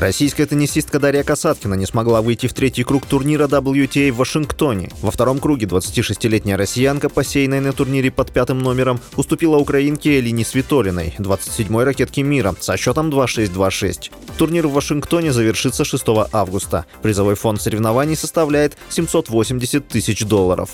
Российская теннисистка Дарья Касаткина не смогла выйти в третий круг турнира WTA в Вашингтоне. Во втором круге 26-летняя россиянка, посеянная на турнире под пятым номером, уступила украинке Элине Свитолиной, 27-й ракетке мира, со счетом 2-6-2-6. Турнир в Вашингтоне завершится 6 августа. Призовой фонд соревнований составляет 780 тысяч долларов.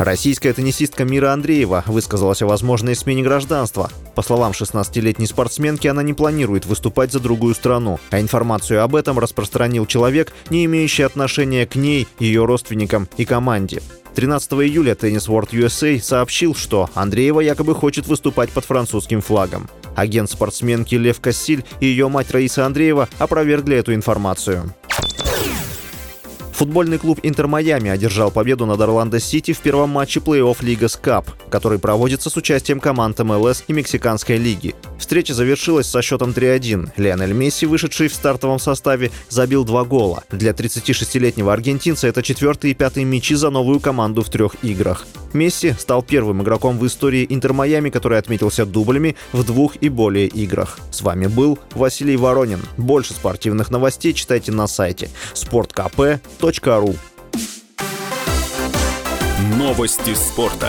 Российская теннисистка Мира Андреева высказалась о возможной смене гражданства. По словам 16-летней спортсменки, она не планирует выступать за другую страну, а информацию об этом распространил человек, не имеющий отношения к ней, ее родственникам и команде. 13 июля Tennis World USA сообщил, что Андреева якобы хочет выступать под французским флагом. Агент спортсменки Лев Кассиль и ее мать Раиса Андреева опровергли эту информацию. Футбольный клуб «Интер Майами» одержал победу над Орландо Сити в первом матче плей-офф Лига Скап, который проводится с участием команд МЛС и Мексиканской лиги. Встреча завершилась со счетом 3-1. Лионель Месси, вышедший в стартовом составе, забил два гола. Для 36-летнего аргентинца это четвертый и пятый мячи за новую команду в трех играх. Месси стал первым игроком в истории Интер Майами, который отметился дублями в двух и более играх. С вами был Василий Воронин. Больше спортивных новостей читайте на сайте sportkp.ru Новости спорта.